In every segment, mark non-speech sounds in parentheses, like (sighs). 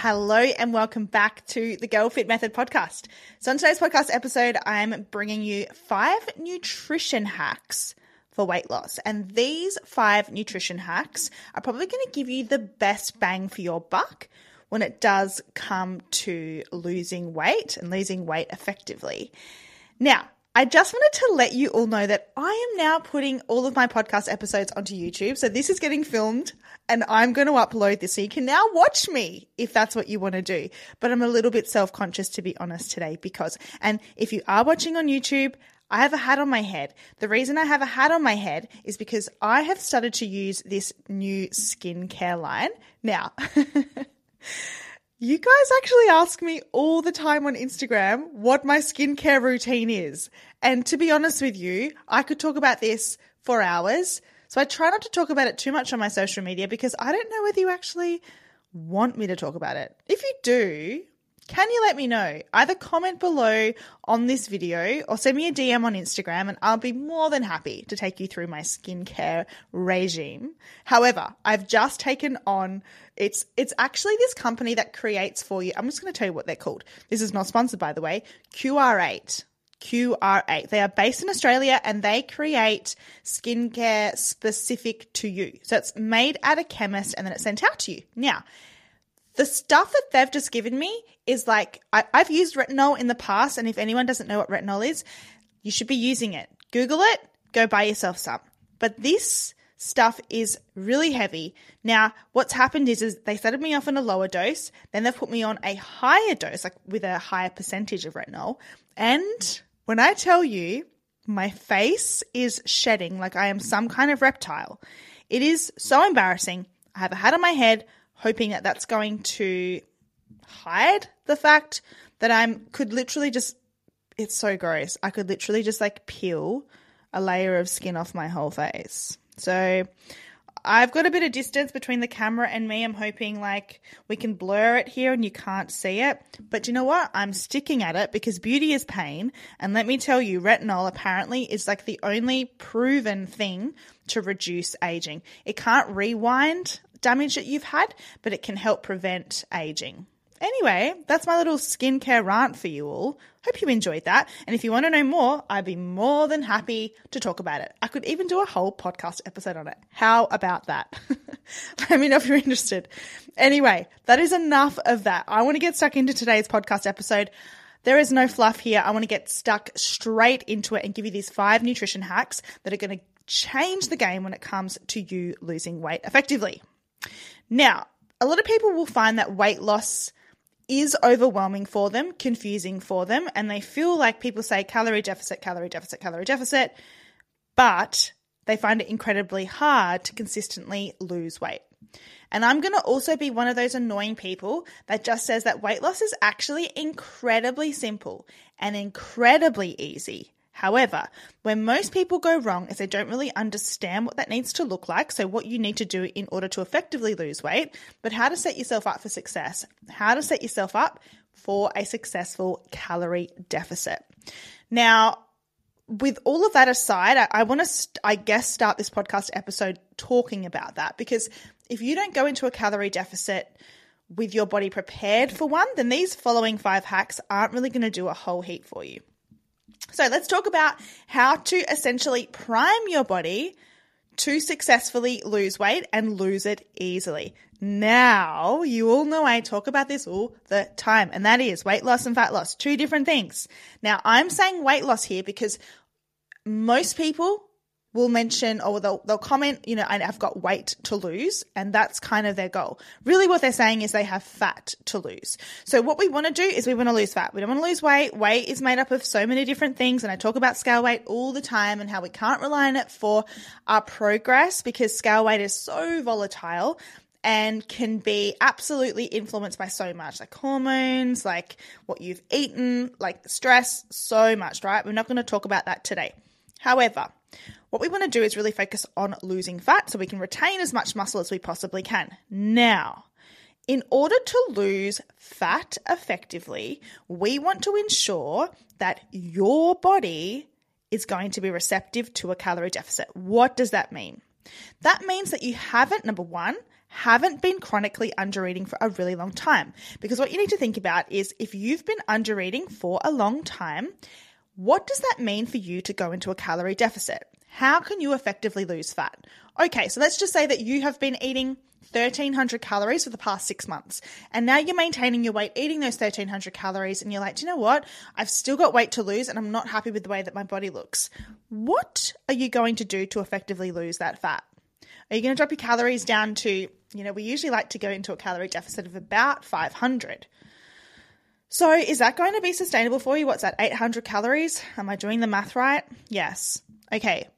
Hello and welcome back to the Girl Fit Method podcast. So, on today's podcast episode, I'm bringing you five nutrition hacks for weight loss. And these five nutrition hacks are probably going to give you the best bang for your buck when it does come to losing weight and losing weight effectively. Now, I just wanted to let you all know that I am now putting all of my podcast episodes onto YouTube. So this is getting filmed and I'm going to upload this. So you can now watch me if that's what you want to do. But I'm a little bit self conscious to be honest today because, and if you are watching on YouTube, I have a hat on my head. The reason I have a hat on my head is because I have started to use this new skincare line. Now, (laughs) You guys actually ask me all the time on Instagram what my skincare routine is. And to be honest with you, I could talk about this for hours. So I try not to talk about it too much on my social media because I don't know whether you actually want me to talk about it. If you do, can you let me know? Either comment below on this video or send me a DM on Instagram and I'll be more than happy to take you through my skincare regime. However, I've just taken on it's it's actually this company that creates for you. I'm just going to tell you what they're called. This is not sponsored by the way. QR8. QR8. They are based in Australia and they create skincare specific to you. So it's made at a chemist and then it's sent out to you. Now, the stuff that they've just given me is like, I, I've used retinol in the past, and if anyone doesn't know what retinol is, you should be using it. Google it, go buy yourself some. But this stuff is really heavy. Now, what's happened is, is they started me off on a lower dose, then they've put me on a higher dose, like with a higher percentage of retinol. And when I tell you, my face is shedding like I am some kind of reptile. It is so embarrassing. I have a hat on my head hoping that that's going to hide the fact that I'm could literally just it's so gross. I could literally just like peel a layer of skin off my whole face. So I've got a bit of distance between the camera and me. I'm hoping like we can blur it here and you can't see it. But you know what? I'm sticking at it because beauty is pain. And let me tell you, retinol apparently is like the only proven thing to reduce aging. It can't rewind damage that you've had, but it can help prevent aging. Anyway, that's my little skincare rant for you all. Hope you enjoyed that. And if you want to know more, I'd be more than happy to talk about it. I could even do a whole podcast episode on it. How about that? Let me know if you're interested. Anyway, that is enough of that. I want to get stuck into today's podcast episode. There is no fluff here. I want to get stuck straight into it and give you these five nutrition hacks that are going to change the game when it comes to you losing weight effectively. Now, a lot of people will find that weight loss is overwhelming for them, confusing for them, and they feel like people say calorie deficit, calorie deficit, calorie deficit, but they find it incredibly hard to consistently lose weight. And I'm going to also be one of those annoying people that just says that weight loss is actually incredibly simple and incredibly easy. However, where most people go wrong is they don't really understand what that needs to look like. So, what you need to do in order to effectively lose weight, but how to set yourself up for success, how to set yourself up for a successful calorie deficit. Now, with all of that aside, I, I want to, st- I guess, start this podcast episode talking about that because if you don't go into a calorie deficit, with your body prepared for one, then these following five hacks aren't really going to do a whole heap for you. So let's talk about how to essentially prime your body to successfully lose weight and lose it easily. Now, you all know I talk about this all the time, and that is weight loss and fat loss, two different things. Now, I'm saying weight loss here because most people will mention or they'll, they'll comment, you know, I've got weight to lose. And that's kind of their goal. Really what they're saying is they have fat to lose. So what we want to do is we want to lose fat. We don't want to lose weight. Weight is made up of so many different things. And I talk about scale weight all the time and how we can't rely on it for our progress because scale weight is so volatile and can be absolutely influenced by so much, like hormones, like what you've eaten, like stress, so much, right? We're not going to talk about that today. However, what we want to do is really focus on losing fat so we can retain as much muscle as we possibly can. Now, in order to lose fat effectively, we want to ensure that your body is going to be receptive to a calorie deficit. What does that mean? That means that you haven't, number one, haven't been chronically undereating for a really long time. Because what you need to think about is if you've been undereating for a long time, what does that mean for you to go into a calorie deficit? How can you effectively lose fat? Okay, so let's just say that you have been eating 1300 calories for the past six months. And now you're maintaining your weight, eating those 1300 calories, and you're like, do you know what? I've still got weight to lose and I'm not happy with the way that my body looks. What are you going to do to effectively lose that fat? Are you going to drop your calories down to, you know, we usually like to go into a calorie deficit of about 500. So is that going to be sustainable for you? What's that, 800 calories? Am I doing the math right? Yes. Okay.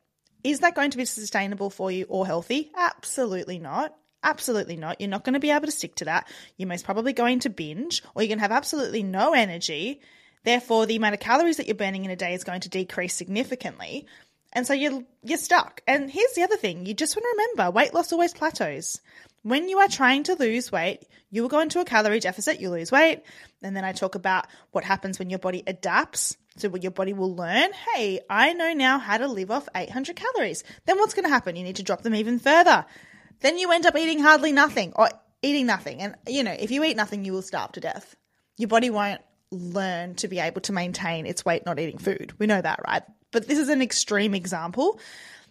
Is that going to be sustainable for you or healthy? Absolutely not. Absolutely not. You're not going to be able to stick to that. You're most probably going to binge or you're going to have absolutely no energy. Therefore, the amount of calories that you're burning in a day is going to decrease significantly. And so you're, you're stuck. And here's the other thing you just want to remember weight loss always plateaus. When you are trying to lose weight, you will go into a calorie deficit, you lose weight. And then I talk about what happens when your body adapts. So your body will learn, hey, I know now how to live off 800 calories. Then what's going to happen? You need to drop them even further. Then you end up eating hardly nothing or eating nothing. And, you know, if you eat nothing, you will starve to death. Your body won't learn to be able to maintain its weight not eating food. We know that, right? But this is an extreme example.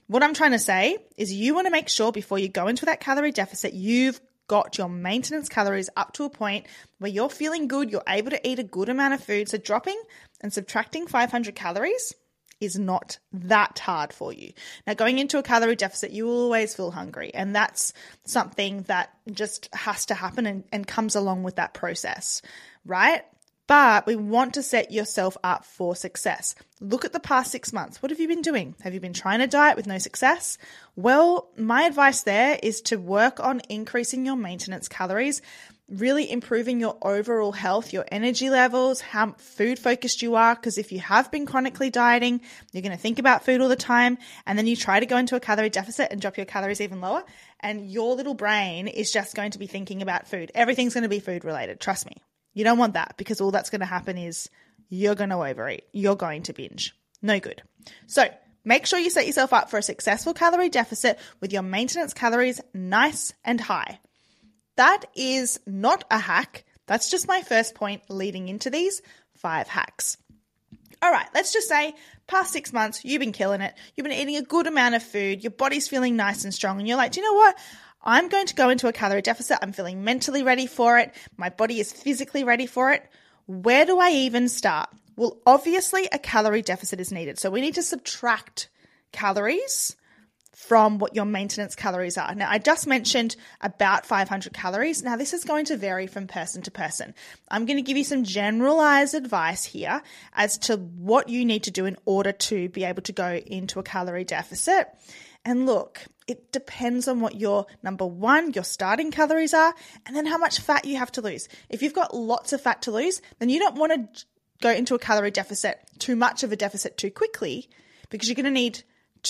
What I'm trying to say is you want to make sure before you go into that calorie deficit, you've got your maintenance calories up to a point where you're feeling good, you're able to eat a good amount of food. So dropping and subtracting 500 calories is not that hard for you. Now, going into a calorie deficit, you always feel hungry, and that's something that just has to happen and, and comes along with that process, right? But we want to set yourself up for success. Look at the past six months. What have you been doing? Have you been trying to diet with no success? Well, my advice there is to work on increasing your maintenance calories really improving your overall health, your energy levels, how food focused you are. Because if you have been chronically dieting, you're going to think about food all the time. And then you try to go into a calorie deficit and drop your calories even lower. And your little brain is just going to be thinking about food. Everything's going to be food related. Trust me. You don't want that because all that's going to happen is you're going to overeat. You're going to binge. No good. So make sure you set yourself up for a successful calorie deficit with your maintenance calories nice and high. That is not a hack. That's just my first point leading into these five hacks. All right, let's just say past six months, you've been killing it. You've been eating a good amount of food. Your body's feeling nice and strong. And you're like, do you know what? I'm going to go into a calorie deficit. I'm feeling mentally ready for it. My body is physically ready for it. Where do I even start? Well, obviously, a calorie deficit is needed. So we need to subtract calories from what your maintenance calories are. Now, I just mentioned about 500 calories. Now, this is going to vary from person to person. I'm going to give you some generalized advice here as to what you need to do in order to be able to go into a calorie deficit. And look, it depends on what your number one, your starting calories are, and then how much fat you have to lose. If you've got lots of fat to lose, then you don't want to go into a calorie deficit, too much of a deficit too quickly, because you're going to need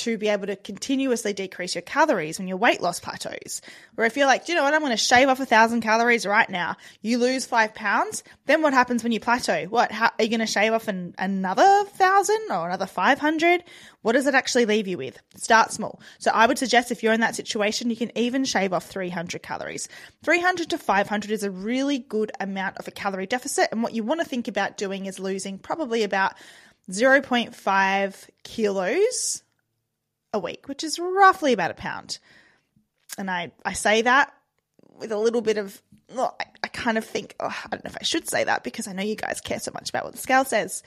to be able to continuously decrease your calories when your weight loss plateaus. Where if you're like, you know what, I'm going to shave off a thousand calories right now, you lose five pounds, then what happens when you plateau? What, how, are you going to shave off an, another thousand or another 500? What does it actually leave you with? Start small. So I would suggest if you're in that situation, you can even shave off 300 calories. 300 to 500 is a really good amount of a calorie deficit. And what you want to think about doing is losing probably about 0.5 kilos a week, which is roughly about a pound. And I, I say that with a little bit of, well, I, I kind of think, oh, I don't know if I should say that because I know you guys care so much about what the scale says.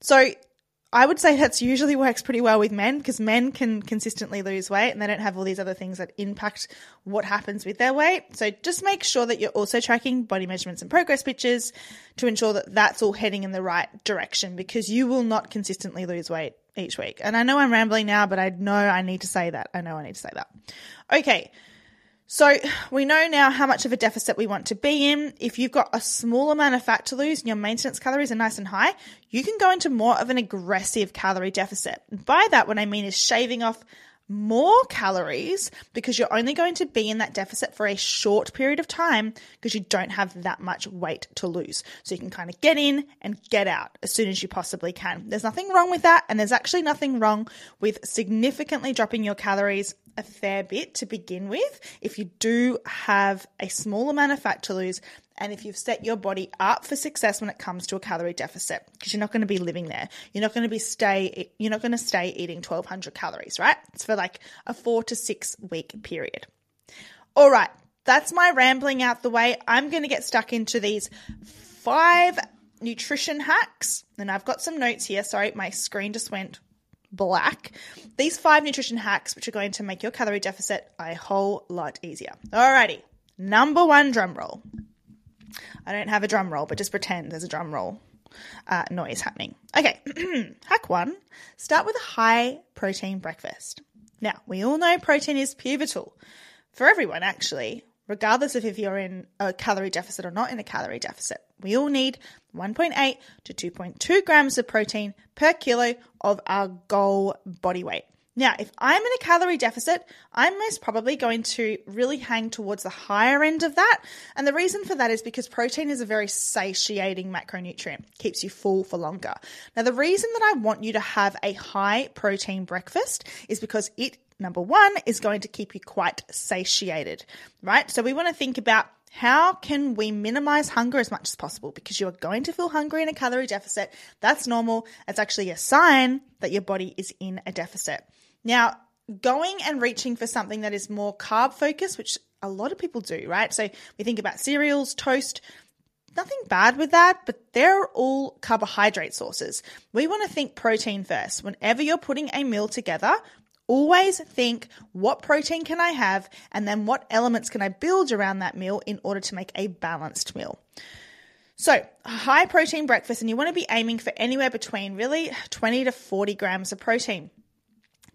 So I would say that's usually works pretty well with men because men can consistently lose weight and they don't have all these other things that impact what happens with their weight. So just make sure that you're also tracking body measurements and progress pictures to ensure that that's all heading in the right direction because you will not consistently lose weight each week. And I know I'm rambling now, but I know I need to say that. I know I need to say that. Okay. So we know now how much of a deficit we want to be in. If you've got a small amount of fat to lose and your maintenance calories are nice and high, you can go into more of an aggressive calorie deficit. By that, what I mean is shaving off more calories because you're only going to be in that deficit for a short period of time because you don't have that much weight to lose. So you can kind of get in and get out as soon as you possibly can. There's nothing wrong with that. And there's actually nothing wrong with significantly dropping your calories a fair bit to begin with. If you do have a small amount of fat to lose and if you've set your body up for success when it comes to a calorie deficit because you're not going to be living there. You're not going to be stay you're not going to stay eating 1200 calories right? It's for like a 4 to 6 week period. All right that's my rambling out the way. I'm going to get stuck into these five nutrition hacks. And i've got some notes here. Sorry my screen just went black. These five nutrition hacks, which are going to make your calorie deficit a whole lot easier. Alrighty, number one drum roll. I don't have a drum roll, but just pretend there's a drum roll uh, noise happening. Okay, (clears throat) hack one start with a high protein breakfast. Now, we all know protein is pivotal for everyone, actually, regardless of if you're in a calorie deficit or not in a calorie deficit. We all need 1.8 to 2.2 grams of protein per kilo of our goal body weight. Now, if I'm in a calorie deficit, I'm most probably going to really hang towards the higher end of that. And the reason for that is because protein is a very satiating macronutrient, keeps you full for longer. Now, the reason that I want you to have a high protein breakfast is because it, number one, is going to keep you quite satiated, right? So we want to think about how can we minimize hunger as much as possible? Because you are going to feel hungry in a calorie deficit. That's normal. It's actually a sign that your body is in a deficit. Now, going and reaching for something that is more carb focused, which a lot of people do, right? So we think about cereals, toast, nothing bad with that, but they're all carbohydrate sources. We want to think protein first. Whenever you're putting a meal together, always think what protein can I have and then what elements can I build around that meal in order to make a balanced meal. So, a high protein breakfast, and you want to be aiming for anywhere between really 20 to 40 grams of protein.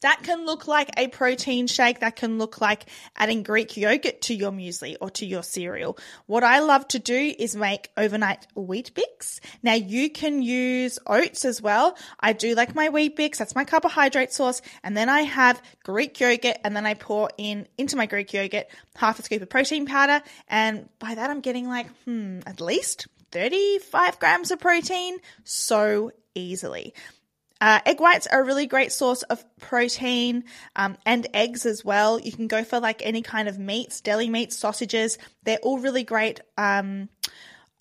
That can look like a protein shake. That can look like adding Greek yogurt to your muesli or to your cereal. What I love to do is make overnight Weet-Bix. Now you can use oats as well. I do like my Weet-Bix. That's my carbohydrate source. And then I have Greek yogurt and then I pour in into my Greek yogurt half a scoop of protein powder. And by that I'm getting like, hmm, at least 35 grams of protein so easily. Uh, egg whites are a really great source of protein um, and eggs as well. You can go for like any kind of meats, deli meats, sausages. They're all really great um,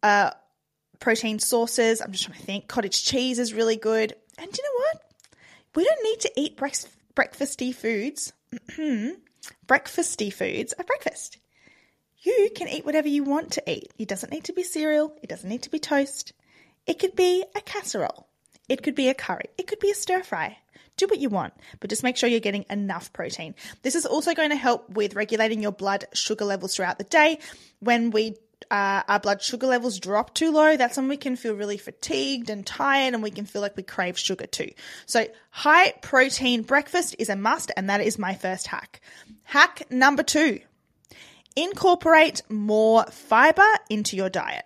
uh, protein sources. I'm just trying to think. Cottage cheese is really good. And you know what? We don't need to eat breakfasty foods, (clears throat) breakfasty foods at breakfast. You can eat whatever you want to eat. It doesn't need to be cereal. It doesn't need to be toast. It could be a casserole. It could be a curry. It could be a stir fry. Do what you want, but just make sure you're getting enough protein. This is also going to help with regulating your blood sugar levels throughout the day. When we uh, our blood sugar levels drop too low, that's when we can feel really fatigued and tired and we can feel like we crave sugar too. So, high protein breakfast is a must, and that is my first hack. Hack number two incorporate more fiber into your diet.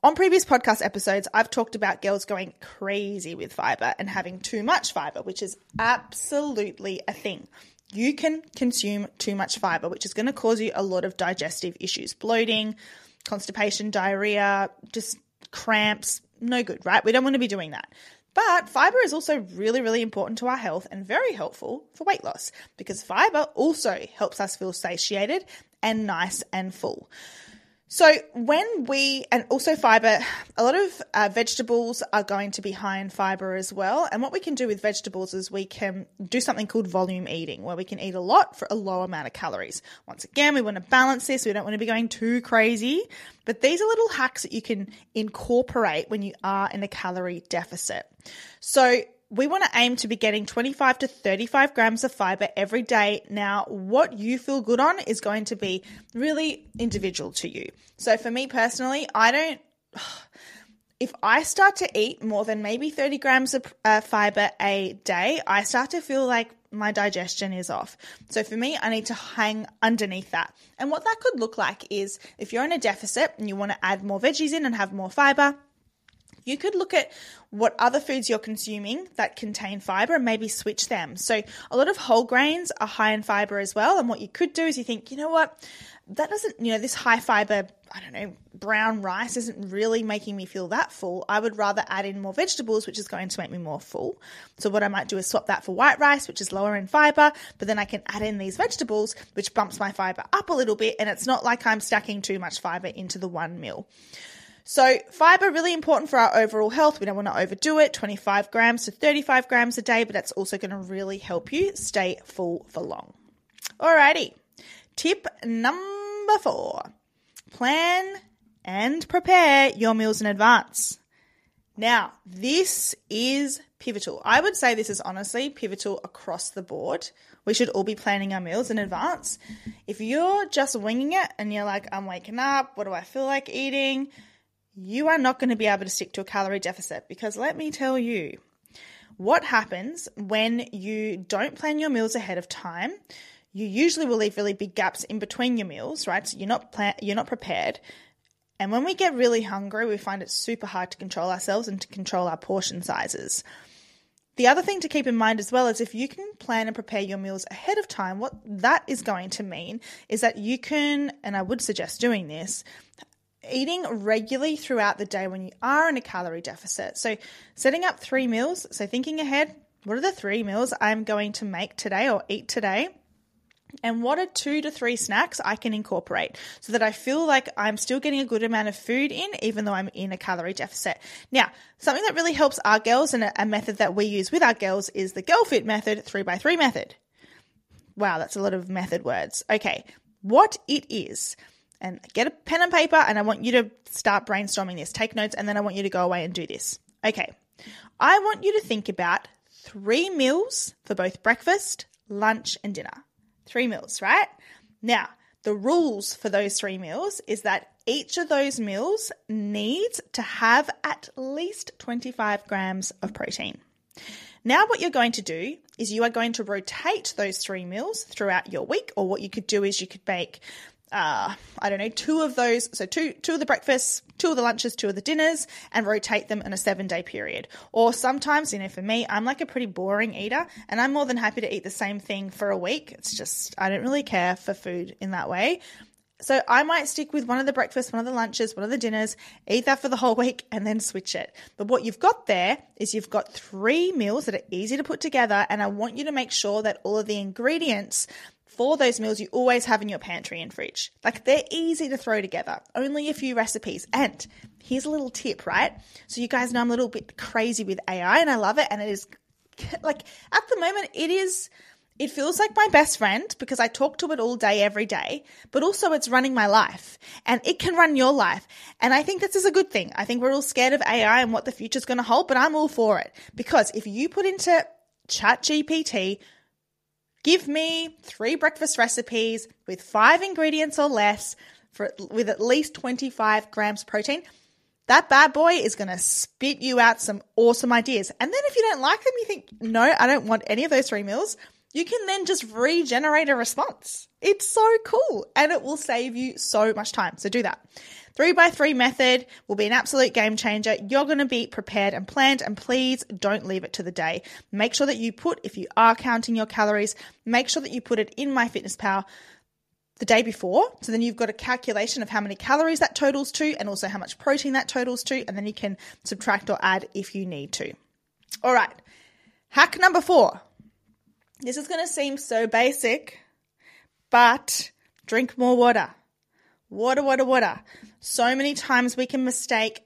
On previous podcast episodes, I've talked about girls going crazy with fiber and having too much fiber, which is absolutely a thing. You can consume too much fiber, which is going to cause you a lot of digestive issues bloating, constipation, diarrhea, just cramps. No good, right? We don't want to be doing that. But fiber is also really, really important to our health and very helpful for weight loss because fiber also helps us feel satiated and nice and full. So, when we, and also fiber, a lot of uh, vegetables are going to be high in fiber as well. And what we can do with vegetables is we can do something called volume eating, where we can eat a lot for a low amount of calories. Once again, we want to balance this. We don't want to be going too crazy. But these are little hacks that you can incorporate when you are in a calorie deficit. So, we want to aim to be getting 25 to 35 grams of fiber every day. Now, what you feel good on is going to be really individual to you. So, for me personally, I don't. (sighs) if I start to eat more than maybe 30 grams of uh, fiber a day, I start to feel like my digestion is off. So for me, I need to hang underneath that. And what that could look like is if you're in a deficit and you want to add more veggies in and have more fiber, you could look at what other foods you're consuming that contain fiber and maybe switch them. So, a lot of whole grains are high in fiber as well. And what you could do is you think, you know what, that doesn't, you know, this high fiber, I don't know, brown rice isn't really making me feel that full. I would rather add in more vegetables, which is going to make me more full. So, what I might do is swap that for white rice, which is lower in fiber, but then I can add in these vegetables, which bumps my fiber up a little bit. And it's not like I'm stacking too much fiber into the one meal. So, fiber really important for our overall health. We don't want to overdo it 25 grams to 35 grams a day, but that's also going to really help you stay full for long. Alrighty, tip number four plan and prepare your meals in advance. Now, this is pivotal. I would say this is honestly pivotal across the board. We should all be planning our meals in advance. If you're just winging it and you're like, I'm waking up, what do I feel like eating? You are not going to be able to stick to a calorie deficit because let me tell you what happens when you don't plan your meals ahead of time. You usually will leave really big gaps in between your meals, right? So you're not plan- you're not prepared. And when we get really hungry, we find it super hard to control ourselves and to control our portion sizes. The other thing to keep in mind as well is if you can plan and prepare your meals ahead of time, what that is going to mean is that you can, and I would suggest doing this, eating regularly throughout the day when you are in a calorie deficit. So, setting up three meals. So, thinking ahead, what are the three meals I'm going to make today or eat today? And what are two to three snacks I can incorporate so that I feel like I'm still getting a good amount of food in, even though I'm in a calorie deficit? Now, something that really helps our girls and a, method that we use with our girls is the Girl Fit method, three by three method. Wow, that's a lot of method words. Okay, what it is and get a pen and paper and I want you to start brainstorming this. Take notes and then I want you to go away and do this. Okay. I want you to think about three meals for both breakfast, lunch, and dinner. Three meals, right? Now, the rules for those three meals is that each of those meals needs to have at least 25 grams of protein. Now, what you're going to do is you are going to rotate those three meals throughout your week, or what you could do is you could make uh, I don't know, two of those, so two, two of the breakfasts, two of the lunches, two of the dinners, and rotate them in a seven day period. Or sometimes, you know, for me, I'm like a pretty boring eater, and I'm more than happy to eat the same thing for a week. It's just, I don't really care for food in that way. So I might stick with one of the breakfasts, one of the lunches, one of the dinners, eat that for the whole week, and then switch it. But what you've got there is you've got three meals that are easy to put together, and I want you to make sure that all of the ingredients for those meals you always have in your pantry and fridge. Like they're easy to throw together, only a few recipes. And here's a little tip, right? So you guys know I'm a little bit crazy with AI and I love it. And it is (laughs) like at the moment, it is. It feels like my best friend because I talk to it all day, every day, but also it's running my life and it can run your life. And I think this is a good thing. I think we're all scared of AI and what the future's going to hold, but I'm all for it because if you put into Chat GPT Give me three breakfast recipes with five ingredients or less for with at least 25 grams protein. That bad boy is going to spit you out some awesome ideas. And then if you don't like them, you think, no, I don't want any of those three meals. You can then just regenerate a response. It's so cool and it will save you so much time. So do that. Three by three method will be an absolute game changer. You're going to be prepared and planned, and please don't leave it to the day. Make sure that you put, if you are counting your calories, make sure that you put it in MyFitnessPal the day before. So then you've got a calculation of how many calories that totals to and also how much protein that totals to, and then you can subtract or add if you need to. All right, hack number four. This is going to seem so basic, but drink more water. Water, water, water. So many times we can mistake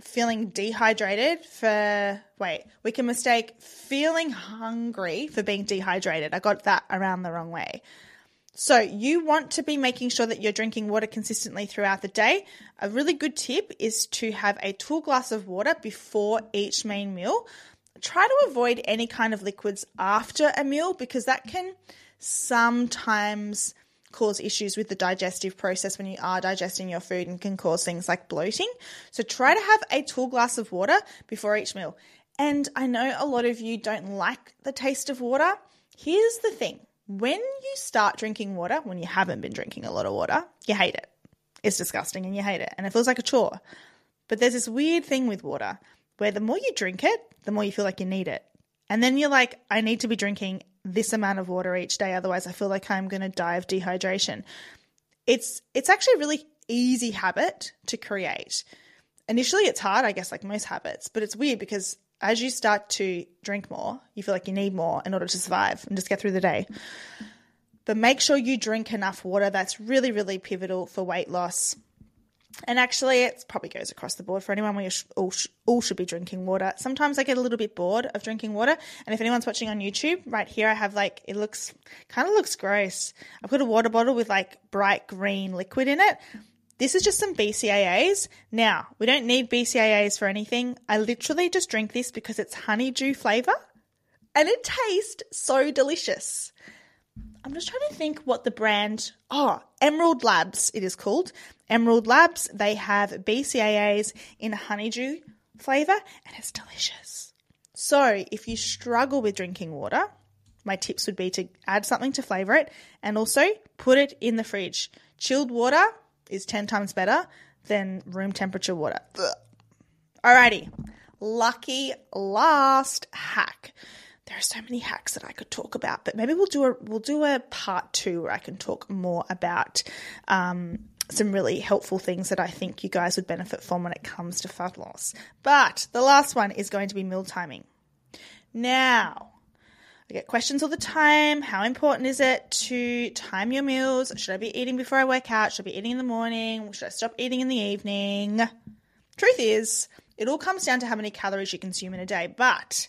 feeling dehydrated for, wait, we can mistake feeling hungry for being dehydrated. I got that around the wrong way. So, you want to be making sure that you're drinking water consistently throughout the day. A really good tip is to have a full glass of water before each main meal. Try to avoid any kind of liquids after a meal because that can sometimes cause issues with the digestive process when you are digesting your food and can cause things like bloating. So try to have a tall glass of water before each meal. And I know a lot of you don't like the taste of water. Here's the thing when you start drinking water, when you haven't been drinking a lot of water, you hate it. It's disgusting and you hate it, and it feels like a chore. But there's this weird thing with water where the more you drink it, the more you feel like you need it. And then you're like, I need to be drinking this amount of water each day, otherwise I feel like I'm going to die of dehydration. It's it's actually a really easy habit to create. Initially it's hard, I guess like most habits, but it's weird because as you start to drink more, you feel like you need more in order to survive and just get through the day. But make sure you drink enough water. That's really, really pivotal for weight loss. And actually, it probably goes across the board for anyone. We all, all should be drinking water. Sometimes I get a little bit bored of drinking water. And if anyone's watching on YouTube, right here, I have like, it looks, kind of looks gross. I've got a water bottle with like bright green liquid in it. This is just some BCAAs. Now, we don't need BCAAs for anything. I literally just drink this because it's honeydew flavor and it tastes so delicious. I'm just trying to think what the brand, oh, Emerald Labs, it is called. Emerald Labs, they have BCAAs in a honeydew flavor and it's delicious. So, if you struggle with drinking water, my tips would be to add something to flavor it and also put it in the fridge. Chilled water is 10 times better than room temperature water. Alrighty, lucky last hack. There are so many hacks that I could talk about, but maybe we'll do a we'll do a part two where I can talk more about um, some really helpful things that I think you guys would benefit from when it comes to fat loss. But the last one is going to be meal timing. Now, I get questions all the time. How important is it to time your meals? Should I be eating before I work out? Should I be eating in the morning? Should I stop eating in the evening? Truth is, it all comes down to how many calories you consume in a day. But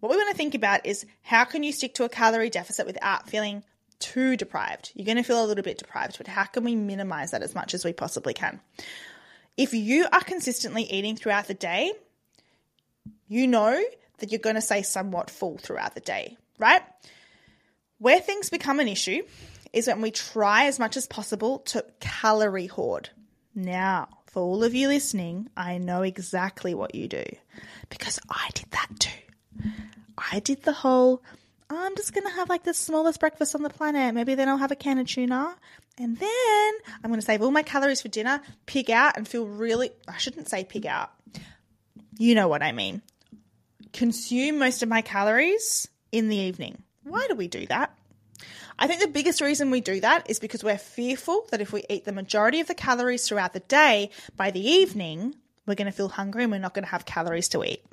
what we want to think about is how can you stick to a calorie deficit without feeling too deprived? You're going to feel a little bit deprived, but how can we minimize that as much as we possibly can? If you are consistently eating throughout the day, you know that you're going to stay somewhat full throughout the day, right? Where things become an issue is when we try as much as possible to calorie hoard. Now, for all of you listening, I know exactly what you do because I did that too. I did the whole, I'm just going to have like the smallest breakfast on the planet. Maybe then I'll have a can of tuna. And then I'm going to save all my calories for dinner, pig out, and feel really, I shouldn't say pig out. You know what I mean consume most of my calories in the evening. Why do we do that? I think the biggest reason we do that is because we're fearful that if we eat the majority of the calories throughout the day, by the evening, we're going to feel hungry and we're not going to have calories to eat.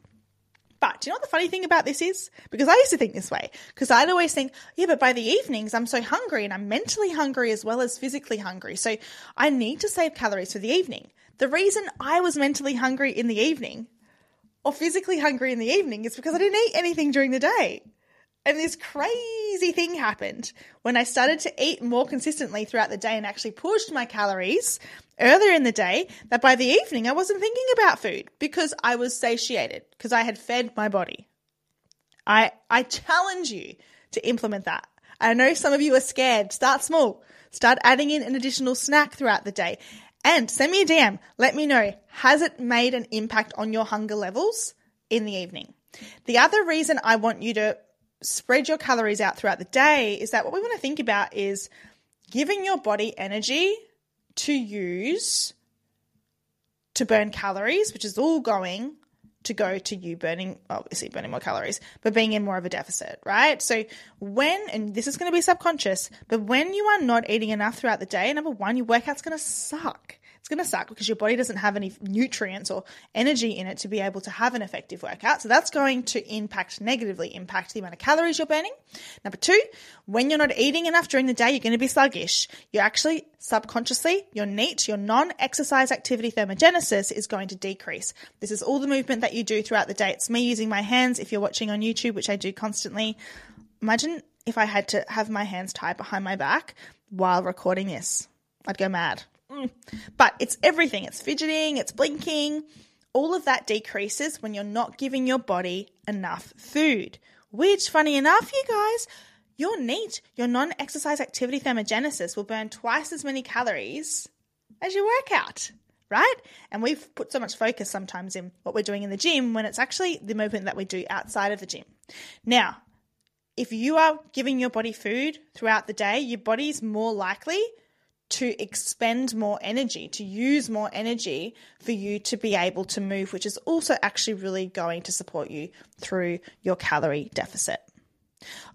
But you know what the funny thing about this is? Because I used to think this way. Because I'd always think, yeah, but by the evenings, I'm so hungry and I'm mentally hungry as well as physically hungry. So I need to save calories for the evening. The reason I was mentally hungry in the evening or physically hungry in the evening is because I didn't eat anything during the day. And this crazy thing happened when I started to eat more consistently throughout the day and actually pushed my calories earlier in the day that by the evening I wasn't thinking about food because I was satiated because I had fed my body. I I challenge you to implement that. I know some of you are scared. Start small. Start adding in an additional snack throughout the day. And send me a DM. Let me know has it made an impact on your hunger levels in the evening? The other reason I want you to spread your calories out throughout the day is that what we want to think about is giving your body energy to use to burn calories, which is all going to go to you burning, obviously burning more calories, but being in more of a deficit, right? So when, and this is going to be subconscious, but when you are not eating enough throughout the day, number one, your workout's going to suck it's going to suck because your body doesn't have any nutrients or energy in it to be able to have an effective workout. So that's going to impact negatively, impact the amount of calories you're burning. Number two, when you're not eating enough during the day, you're going to be sluggish. You're actually subconsciously, your NEAT, your non-exercise activity thermogenesis is going to decrease. This is all the movement that you do throughout the day. It's me using my hands. If you're watching on YouTube, which I do constantly, imagine if I had to have my hands tied behind my back while recording this. I'd go mad. Mm. But it's everything. It's fidgeting, it's blinking. All of that decreases when you're not giving your body enough food. Which, funny enough, you guys, your NEAT, your non exercise activity thermogenesis, will burn twice as many calories as your workout, right? And we've put so much focus sometimes in what we're doing in the gym when it's actually the movement that we do outside of the gym. Now, if you are giving your body food throughout the day, your body's more likely to expend more energy, to use more energy for you to be able to move, which is also actually really going to support you through your calorie deficit.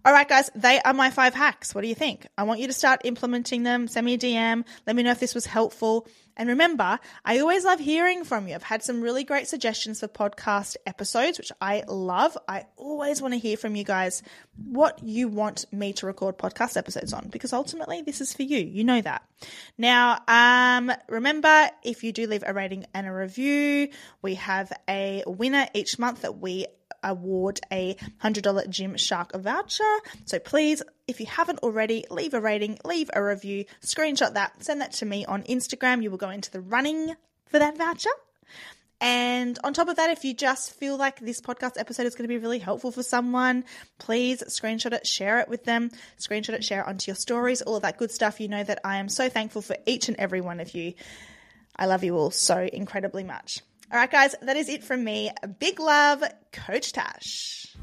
All right, guys, they are my five hacks. What do you think? I want you to start implementing them. Send me a DM. Let me know if this was helpful. And remember, I always love hearing from you. I've had some really great suggestions for podcast episodes, which I love. I always want to hear from you guys what you want me to record podcast episodes on because ultimately this is for you. You know that. Now, um, remember, if you do leave a rating and a review, we have a winner each month that we award a $100 Gymshark voucher. So please, if you haven't already, leave a rating, leave a review, screenshot that, send that to me on Instagram. You will go into the running for that voucher. And on top of that, if you just feel like this podcast episode is going to be really helpful for someone, please screenshot it, share it with them, screenshot it, share it onto your stories, all of that good stuff. You know that I am so thankful for each and every one of you. I love you all so incredibly much. All right, guys, that is it from me. Big love, Coach Tash.